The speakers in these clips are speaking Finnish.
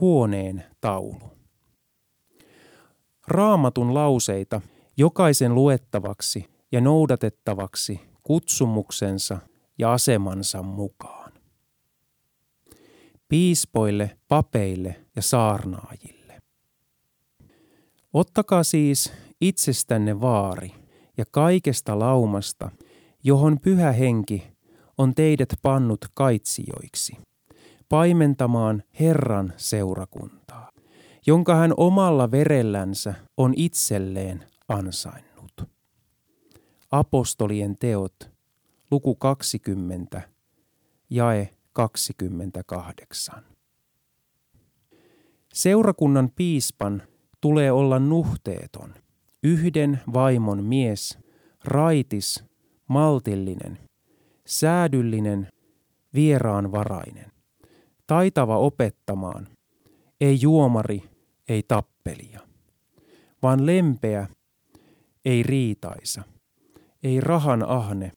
huoneen taulu. Raamatun lauseita jokaisen luettavaksi ja noudatettavaksi kutsumuksensa ja asemansa mukaan. Piispoille, papeille ja saarnaajille. Ottakaa siis itsestänne vaari ja kaikesta laumasta, johon pyhä henki on teidät pannut kaitsijoiksi, paimentamaan Herran seurakuntaa, jonka hän omalla verellänsä on itselleen ansainnut. Apostolien teot, luku 20, jae 28. Seurakunnan piispan tulee olla nuhteeton, yhden vaimon mies, raitis, maltillinen, säädyllinen, vieraanvarainen, taitava opettamaan, ei juomari, ei tappelia, vaan lempeä, ei riitaisa, ei rahan ahne,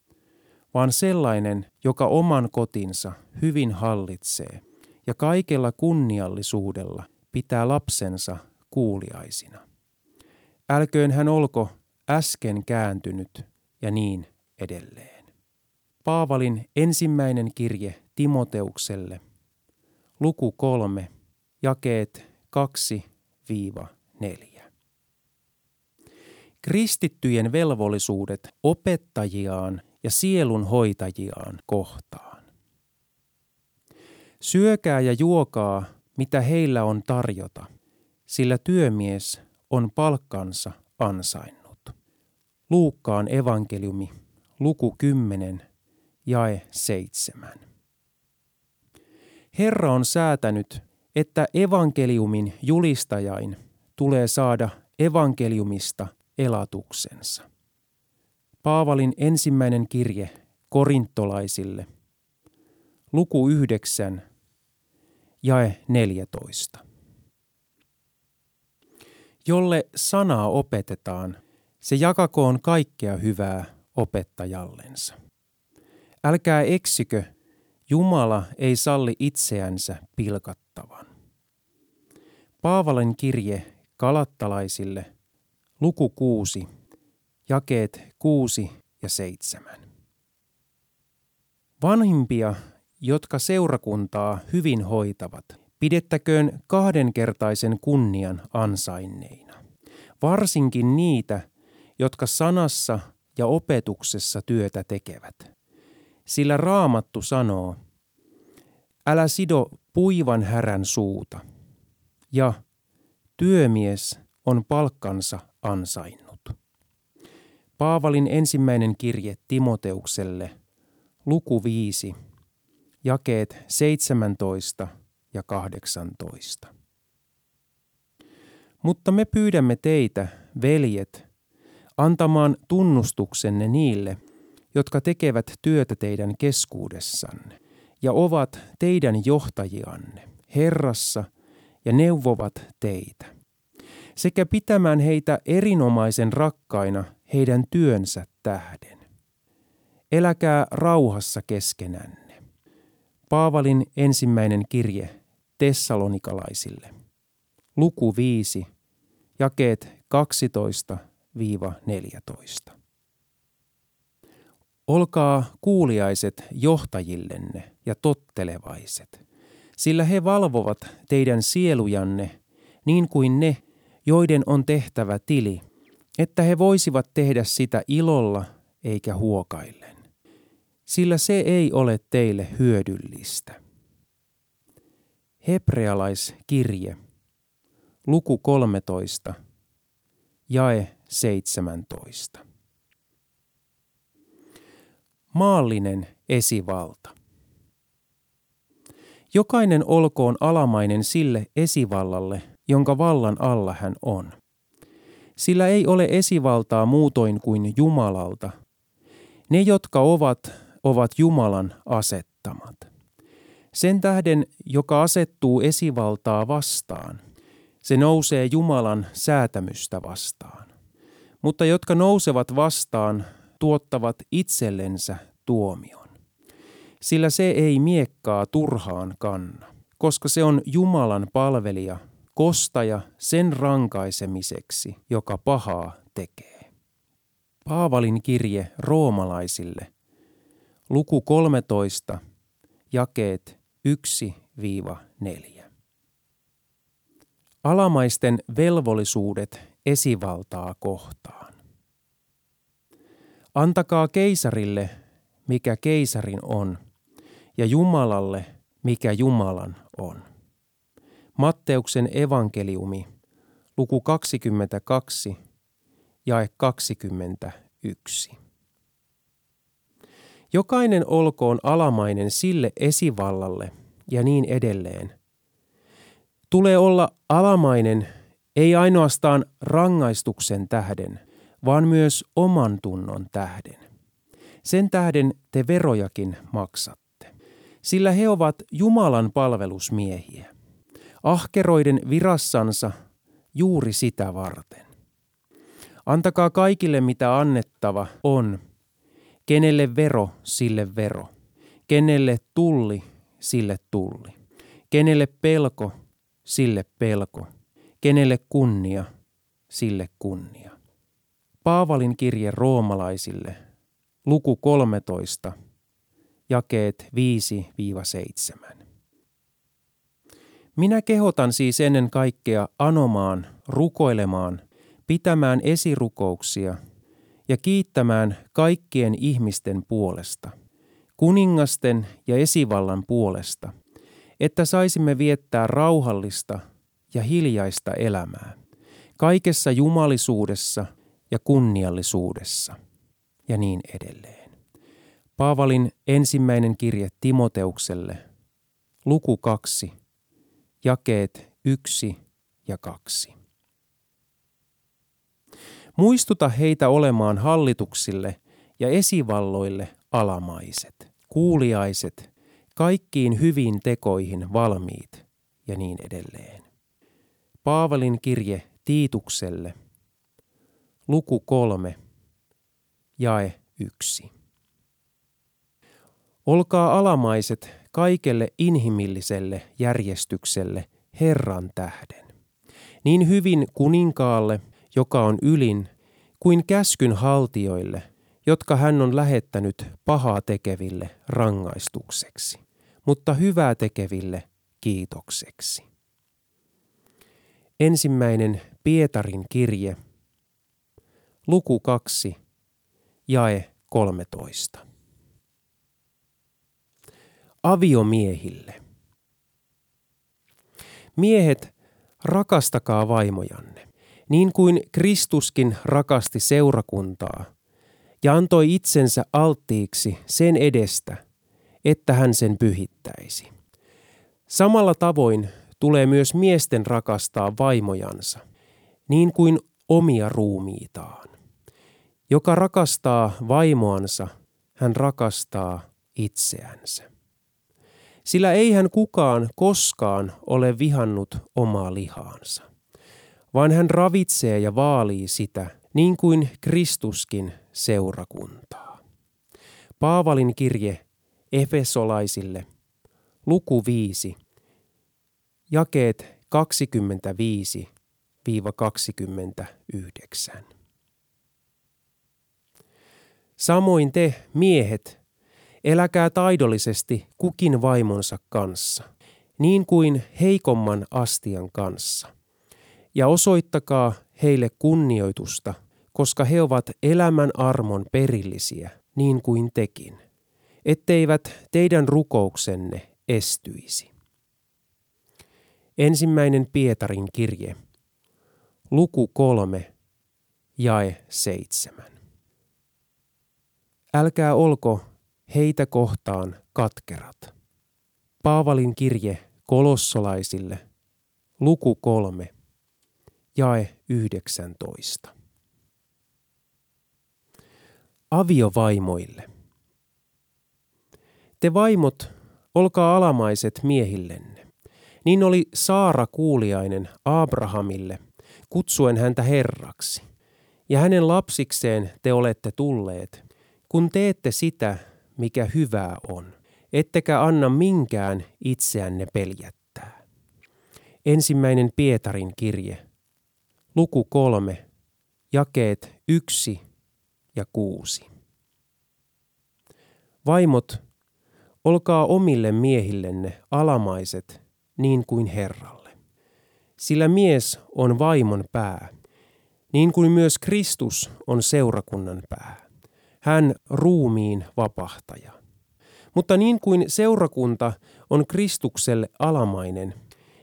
vaan sellainen, joka oman kotinsa hyvin hallitsee ja kaikella kunniallisuudella pitää lapsensa kuuliaisina. Älköön hän olko äsken kääntynyt ja niin edelleen. Paavalin ensimmäinen kirje Timoteukselle, luku kolme, jakeet 2-4. Kristittyjen velvollisuudet opettajiaan ja sielunhoitajiaan kohtaan. Syökää ja juokaa, mitä heillä on tarjota, sillä työmies on palkkansa ansainnut. Luukkaan evankeliumi, luku 10, jae 7. Herra on säätänyt, että evankeliumin julistajain tulee saada evankeliumista elatuksensa. Paavalin ensimmäinen kirje korintolaisille, luku 9, jae 14. Jolle sanaa opetetaan, se jakakoon kaikkea hyvää opettajallensa. Älkää eksikö, Jumala ei salli itseänsä pilkattavan. Paavalin kirje kalattalaisille, luku 6, jakeet 6 ja 7. Vanhimpia, jotka seurakuntaa hyvin hoitavat, pidettäköön kahdenkertaisen kunnian ansainneina. Varsinkin niitä, jotka sanassa ja opetuksessa työtä tekevät. Sillä raamattu sanoo, älä sido puivan härän suuta, ja työmies on palkkansa ansainnut. Paavalin ensimmäinen kirje Timoteukselle, luku 5, jakeet 17 ja 18. Mutta me pyydämme teitä, veljet, antamaan tunnustuksenne niille, jotka tekevät työtä teidän keskuudessanne ja ovat teidän johtajianne Herrassa ja neuvovat teitä, sekä pitämään heitä erinomaisen rakkaina heidän työnsä tähden. Eläkää rauhassa keskenänne. Paavalin ensimmäinen kirje Tessalonikalaisille. Luku 5, jakeet 12 14. Olkaa kuuliaiset johtajillenne ja tottelevaiset, sillä he valvovat teidän sielujanne niin kuin ne, joiden on tehtävä tili, että he voisivat tehdä sitä ilolla eikä huokaillen, sillä se ei ole teille hyödyllistä. Hebrealaiskirje, luku 13, jae 17. Maallinen esivalta. Jokainen olkoon alamainen sille esivallalle, jonka vallan alla hän on. Sillä ei ole esivaltaa muutoin kuin Jumalalta. Ne, jotka ovat, ovat Jumalan asettamat. Sen tähden, joka asettuu esivaltaa vastaan, se nousee Jumalan säätämystä vastaan mutta jotka nousevat vastaan, tuottavat itsellensä tuomion. Sillä se ei miekkaa turhaan kanna, koska se on Jumalan palvelija, kostaja sen rankaisemiseksi, joka pahaa tekee. Paavalin kirje roomalaisille, luku 13, jakeet 1-4. Alamaisten velvollisuudet esivaltaa kohtaan. Antakaa keisarille, mikä keisarin on, ja Jumalalle, mikä Jumalan on. Matteuksen evankeliumi, luku 22, jae 21. Jokainen olkoon alamainen sille esivallalle ja niin edelleen. Tulee olla alamainen ei ainoastaan rangaistuksen tähden, vaan myös oman tunnon tähden. Sen tähden te verojakin maksatte, sillä he ovat Jumalan palvelusmiehiä, ahkeroiden virassansa juuri sitä varten. Antakaa kaikille mitä annettava on, kenelle vero, sille vero, kenelle tulli, sille tulli, kenelle pelko, sille pelko, kenelle kunnia, sille kunnia. Paavalin kirje roomalaisille, luku 13, jakeet 5-7. Minä kehotan siis ennen kaikkea anomaan, rukoilemaan, pitämään esirukouksia ja kiittämään kaikkien ihmisten puolesta, kuningasten ja esivallan puolesta, että saisimme viettää rauhallista ja hiljaista elämää, kaikessa jumalisuudessa ja kunniallisuudessa ja niin edelleen. Paavalin ensimmäinen kirje Timoteukselle, luku 2, jakeet 1 ja 2. Muistuta heitä olemaan hallituksille ja esivalloille alamaiset, kuuliaiset, kaikkiin hyviin tekoihin valmiit ja niin edelleen. Paavalin kirje Tiitukselle, luku 3, jae 1. Olkaa alamaiset kaikelle inhimilliselle järjestykselle Herran tähden. Niin hyvin kuninkaalle, joka on ylin, kuin käskyn haltioille, jotka hän on lähettänyt pahaa tekeville rangaistukseksi, mutta hyvää tekeville kiitokseksi. Ensimmäinen Pietarin kirje, luku 2, jae 13 aviomiehille. Miehet, rakastakaa vaimojanne, niin kuin Kristuskin rakasti seurakuntaa ja antoi itsensä alttiiksi sen edestä, että hän sen pyhittäisi. Samalla tavoin tulee myös miesten rakastaa vaimojansa, niin kuin omia ruumiitaan. Joka rakastaa vaimoansa, hän rakastaa itseänsä sillä eihän kukaan koskaan ole vihannut omaa lihaansa, vaan hän ravitsee ja vaalii sitä, niin kuin Kristuskin seurakuntaa. Paavalin kirje Efesolaisille, luku 5, jakeet 25-29. Samoin te, miehet, Eläkää taidollisesti kukin vaimonsa kanssa, niin kuin heikomman astian kanssa. Ja osoittakaa heille kunnioitusta, koska he ovat elämän armon perillisiä, niin kuin tekin, etteivät teidän rukouksenne estyisi. Ensimmäinen Pietarin kirje, luku kolme, jae seitsemän. Älkää olko heitä kohtaan katkerat. Paavalin kirje kolossolaisille, luku kolme, jae 19. Aviovaimoille. Te vaimot, olkaa alamaiset miehillenne. Niin oli Saara kuuliainen Abrahamille, kutsuen häntä herraksi. Ja hänen lapsikseen te olette tulleet, kun teette sitä, mikä hyvää on, ettekä anna minkään itseänne peljättää. Ensimmäinen Pietarin kirje, luku kolme, jakeet yksi ja kuusi. Vaimot, olkaa omille miehillenne alamaiset niin kuin Herralle. Sillä mies on vaimon pää, niin kuin myös Kristus on seurakunnan pää. Hän ruumiin vapahtaja. Mutta niin kuin seurakunta on Kristukselle alamainen,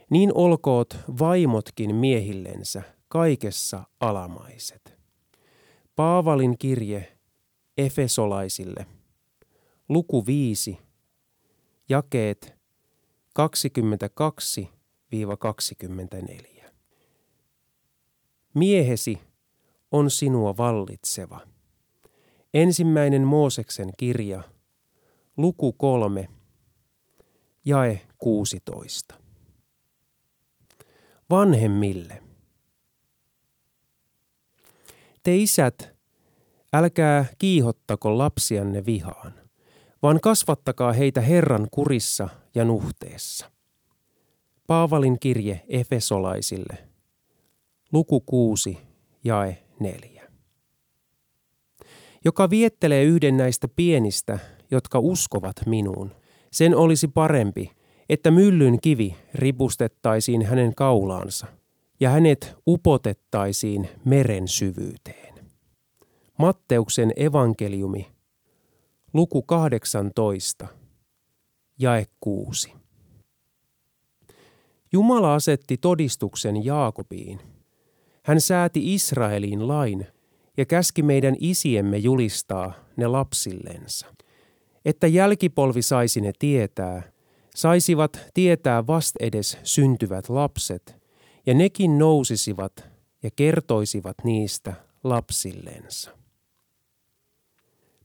niin olkoot vaimotkin miehillensä kaikessa alamaiset. Paavalin kirje Efesolaisille, luku 5, jakeet 22-24. Miehesi on sinua vallitseva. Ensimmäinen Mooseksen kirja, luku 3, jae 16. Vanhemmille. Te isät, älkää kiihottako lapsianne vihaan, vaan kasvattakaa heitä Herran kurissa ja nuhteessa. Paavalin kirje Efesolaisille, luku 6, jae 4. Joka viettelee yhden näistä pienistä, jotka uskovat minuun, sen olisi parempi, että myllyn kivi ripustettaisiin hänen kaulaansa ja hänet upotettaisiin meren syvyyteen. Matteuksen evankeliumi, luku 18, jae 6. Jumala asetti todistuksen Jaakobiin. Hän sääti Israeliin lain ja käski meidän isiemme julistaa ne lapsillensa, että jälkipolvi saisi ne tietää, saisivat tietää vastedes syntyvät lapset, ja nekin nousisivat ja kertoisivat niistä lapsillensa.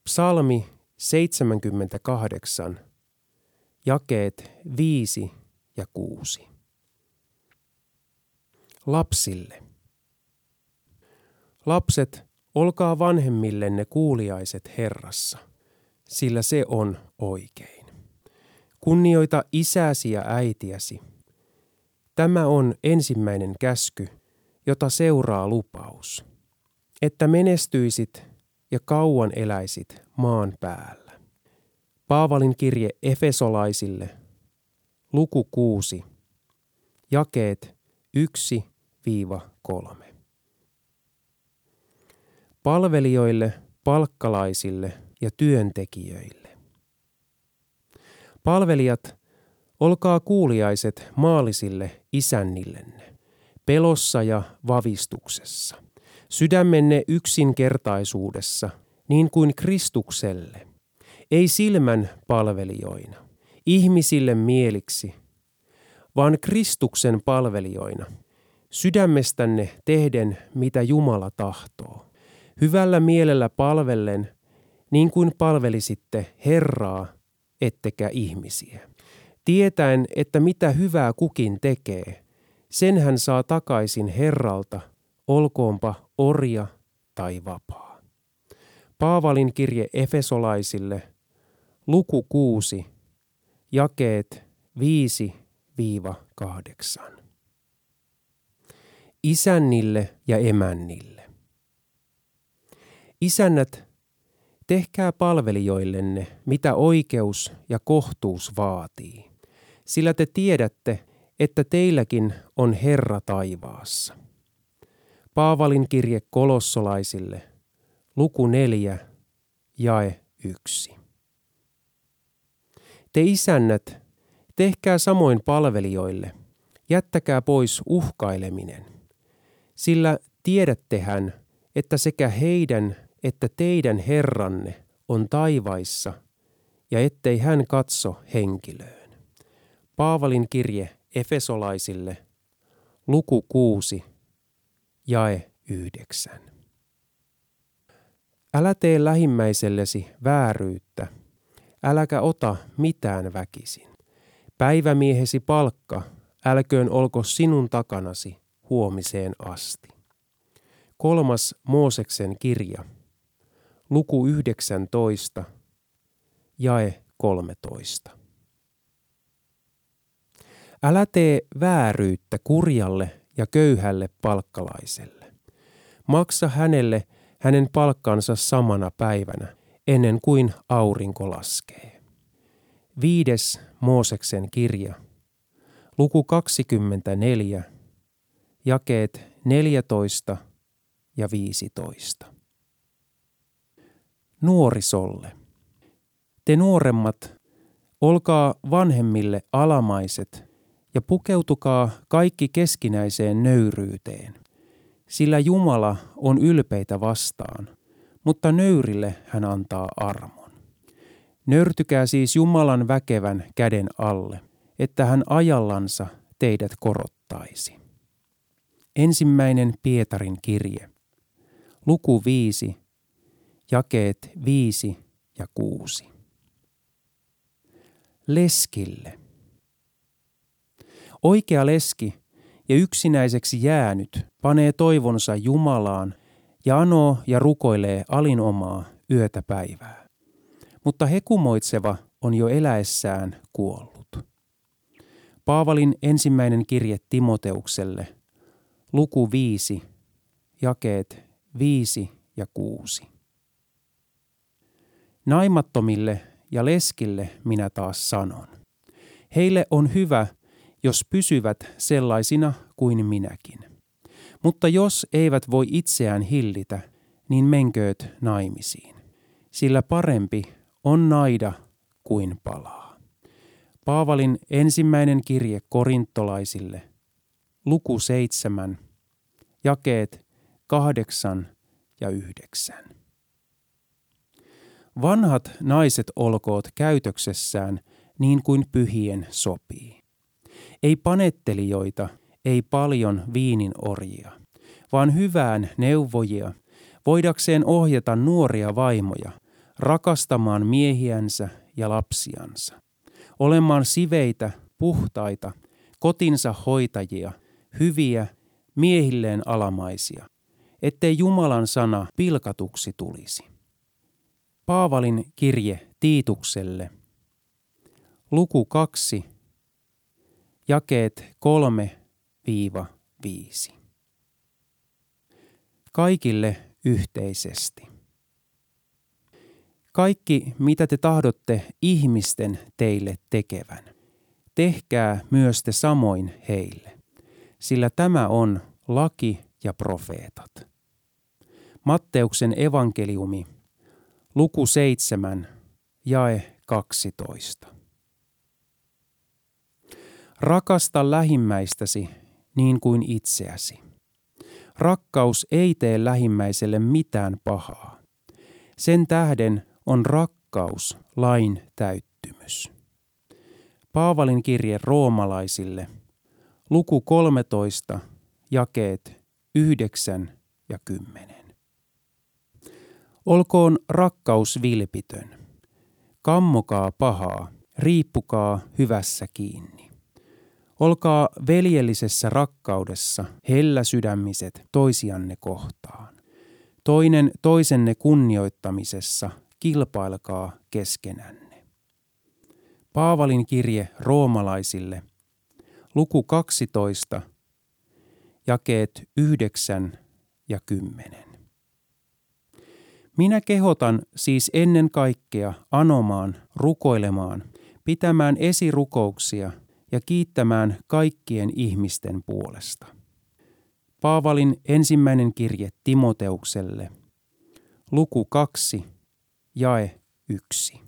Psalmi 78, jakeet 5 ja 6. Lapsille. Lapset, olkaa vanhemmillenne kuuliaiset Herrassa, sillä se on oikein. Kunnioita isäsi ja äitiäsi. Tämä on ensimmäinen käsky, jota seuraa lupaus, että menestyisit ja kauan eläisit maan päällä. Paavalin kirje Efesolaisille, luku 6, jakeet 1-3. Palvelijoille, palkkalaisille ja työntekijöille. Palvelijat, olkaa kuuliaiset maallisille isännillenne, pelossa ja vavistuksessa, sydämenne yksinkertaisuudessa, niin kuin Kristukselle, ei silmän palvelijoina, ihmisille mieliksi, vaan Kristuksen palvelijoina, sydämestänne tehden, mitä Jumala tahtoo, hyvällä mielellä palvellen, niin kuin palvelisitte Herraa ettekä ihmisiä. Tietäen, että mitä hyvää kukin tekee, sen hän saa takaisin Herralta, olkoonpa orja tai vapaa. Paavalin kirje Efesolaisille, luku 6, jakeet 5-8. Isännille ja emännille. Isännät Tehkää palvelijoillenne, mitä oikeus ja kohtuus vaatii, sillä te tiedätte, että teilläkin on Herra taivaassa. Paavalin kirje kolossolaisille, luku 4, jae 1. Te isännät, tehkää samoin palvelijoille, jättäkää pois uhkaileminen, sillä tiedättehän, että sekä heidän että teidän Herranne on taivaissa ja ettei hän katso henkilöön. Paavalin kirje Efesolaisille, luku 6, jae 9. Älä tee lähimmäisellesi vääryyttä, äläkä ota mitään väkisin. Päivämiehesi palkka, älköön olko sinun takanasi huomiseen asti. Kolmas Mooseksen kirja, luku 19, jae 13. Älä tee vääryyttä kurjalle ja köyhälle palkkalaiselle. Maksa hänelle hänen palkkansa samana päivänä, ennen kuin aurinko laskee. Viides Mooseksen kirja, luku 24, jakeet 14 ja 15. Nuorisolle. Te nuoremmat, olkaa vanhemmille alamaiset ja pukeutukaa kaikki keskinäiseen nöyryyteen, sillä Jumala on ylpeitä vastaan, mutta nöyrille hän antaa armon. Nöyrtykää siis Jumalan väkevän käden alle, että hän ajallansa teidät korottaisi. Ensimmäinen Pietarin kirje, luku 5, jakeet 5 ja 6. Leskille. Oikea leski ja yksinäiseksi jäänyt panee toivonsa Jumalaan ja anoo ja rukoilee alinomaa yötä päivää. Mutta hekumoitseva on jo eläessään kuollut. Paavalin ensimmäinen kirje Timoteukselle, luku 5, jakeet 5 ja 6. Naimattomille ja leskille minä taas sanon. Heille on hyvä, jos pysyvät sellaisina kuin minäkin. Mutta jos eivät voi itseään hillitä, niin menkööt naimisiin. Sillä parempi on naida kuin palaa. Paavalin ensimmäinen kirje korintolaisille, luku 7, jakeet 8 ja 9. Vanhat naiset olkoot käytöksessään niin kuin pyhien sopii. Ei panettelijoita, ei paljon viinin orjia, vaan hyvään neuvojia, voidakseen ohjata nuoria vaimoja, rakastamaan miehiänsä ja lapsiansa, olemaan siveitä, puhtaita, kotinsa hoitajia, hyviä, miehilleen alamaisia, ettei Jumalan sana pilkatuksi tulisi. Paavalin kirje Tiitukselle, luku 2, jakeet 3-5. Kaikille yhteisesti. Kaikki, mitä te tahdotte ihmisten teille tekevän, tehkää myös te samoin heille, sillä tämä on laki ja profeetat. Matteuksen evankeliumi, luku 7, jae 12. Rakasta lähimmäistäsi niin kuin itseäsi. Rakkaus ei tee lähimmäiselle mitään pahaa. Sen tähden on rakkaus lain täyttymys. Paavalin kirje roomalaisille, luku 13, jakeet 9 ja 10. Olkoon rakkaus vilpitön. Kammokaa pahaa, riippukaa hyvässä kiinni. Olkaa veljellisessä rakkaudessa helläsydämiset toisianne kohtaan. Toinen toisenne kunnioittamisessa kilpailkaa keskenänne. Paavalin kirje roomalaisille, luku 12, jakeet 9 ja 10. Minä kehotan siis ennen kaikkea anomaan, rukoilemaan, pitämään esirukouksia ja kiittämään kaikkien ihmisten puolesta. Paavalin ensimmäinen kirje Timoteukselle, luku 2, jae 1.